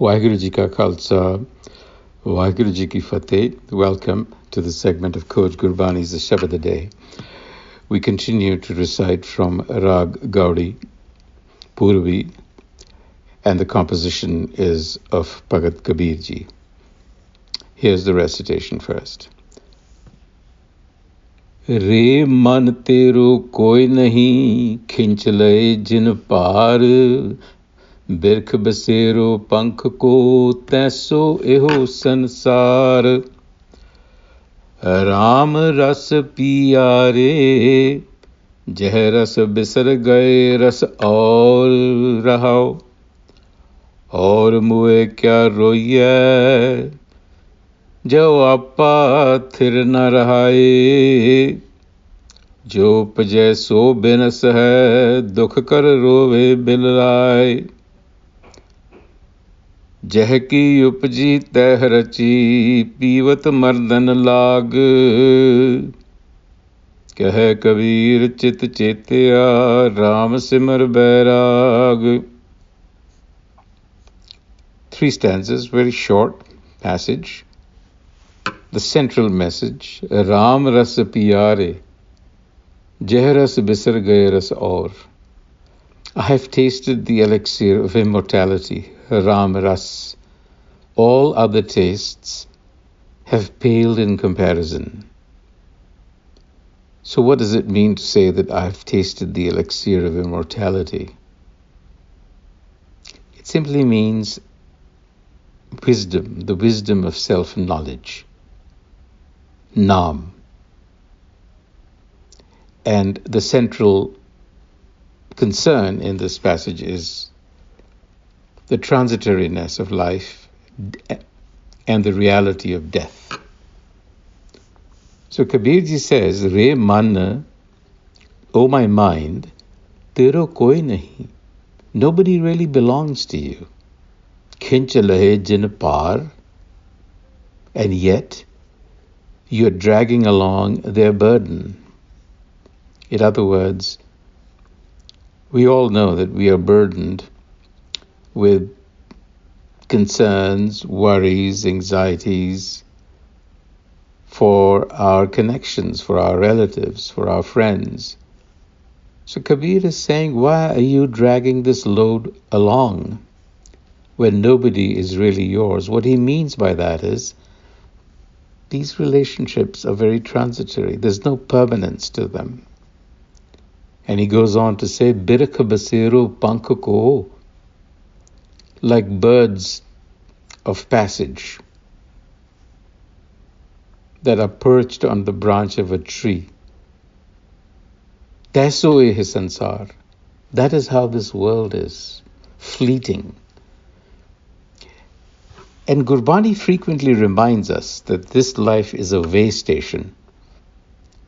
Waheguru Ji Ka Khalsa, Waheguru Ji Ki Fateh. Welcome to the segment of Coach Gurbani's The Shabad the Day. We continue to recite from Rag Gaudi, Purvi, and the composition is of Bhagat Kabir Ji. Here's the recitation first. रे मन तेरो कोई नहीं खिंच लए जिन पार ਬਿਰਖ ਬਸੇਰੋ ਪੰਖ ਕੋ ਤੈਸੋ ਇਹੋ ਸੰਸਾਰ ਰਾਮ ਰਸ ਪੀਆਰੇ ਜਹ ਰਸ ਬਿਸਰ ਗਏ ਰਸ ਔਰ ਰਹਾਓ ਔਰ ਮੁਏ ਕਿਆ ਰੋਈਐ ਜੋ ਆਪਾ ਥਿਰ ਨ ਰਹਾਏ ਜੋ ਪਜੈ ਸੋ ਬਿਨਸ ਹੈ ਦੁਖ ਕਰ ਰੋਵੇ ਬਿਲ जह की उपजी तह रची, पीवत मर्दन लाग। कह कबीर, चित चेत्या, राम सिमर बैराग। Three stand very short passage the central message Ram रस पियारे जह रस बिसर गए रस और I have tasted the elixir of immortality, Ram Ras. All other tastes have paled in comparison. So, what does it mean to say that I've tasted the elixir of immortality? It simply means wisdom, the wisdom of self knowledge. Nam. And the central concern in this passage is the transitoriness of life and the reality of death. So Kabirji says, Re man, O my mind, tero koi nahi. Nobody really belongs to you. Khinch lahe jin par, and yet you're dragging along their burden. In other words, we all know that we are burdened with concerns, worries, anxieties for our connections, for our relatives, for our friends. So Kabir is saying, why are you dragging this load along when nobody is really yours? What he means by that is these relationships are very transitory. There's no permanence to them. And he goes on to say, Birka basiru pankako like birds of passage that are perched on the branch of a tree. E sansar. That is how this world is, fleeting. And Gurbani frequently reminds us that this life is a way station.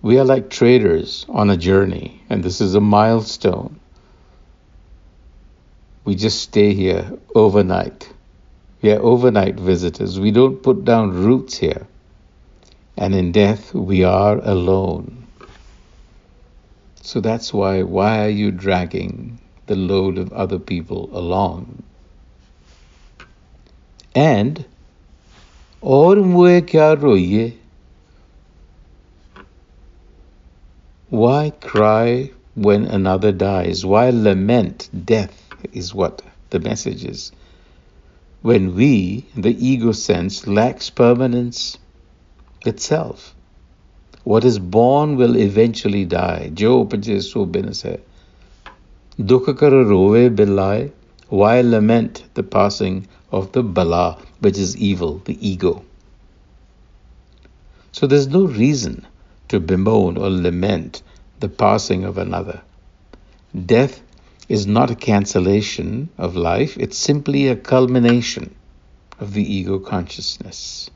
We are like traders on a journey, and this is a milestone. We just stay here overnight. We are overnight visitors. We don't put down roots here. And in death, we are alone. So that's why, why are you dragging the load of other people along? And, और मुए क्या रोइए Why cry when another dies? Why lament death? is what the message is. When we, the ego sense, lacks permanence itself. What is born will eventually die. Jo upaje so binas rove bilai. Why lament the passing of the bala, which is evil, the ego? So there's no reason to bemoan or lament the passing of another. Death is not a cancellation of life, it's simply a culmination of the ego consciousness.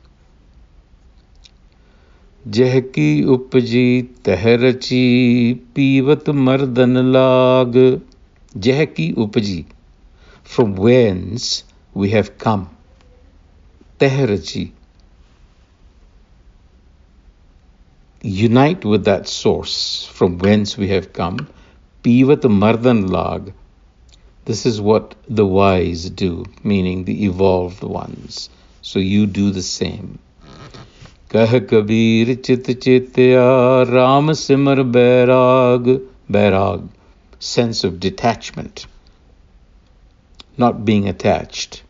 Jehki upji tehrachi pivat mardan lag. Jehki upji, from whence we have come. Tehrachi. Unite with that source from whence we have come Pivat Mardan Lag. This is what the wise do, meaning the evolved ones. So you do the same. कह कबीर चित चित्या Ram Simar Bairag Bairag sense of detachment not being attached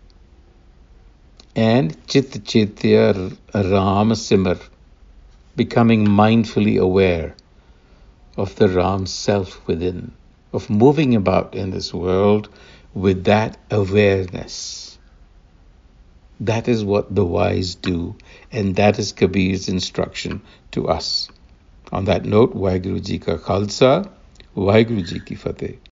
and Chit Chitya Ram Simar becoming mindfully aware of the Ram self within of moving about in this world with that awareness that is what the wise do, and that is Kabir's instruction to us. On that note, Waheguru ka Khalsa, Waheguru ki Fateh.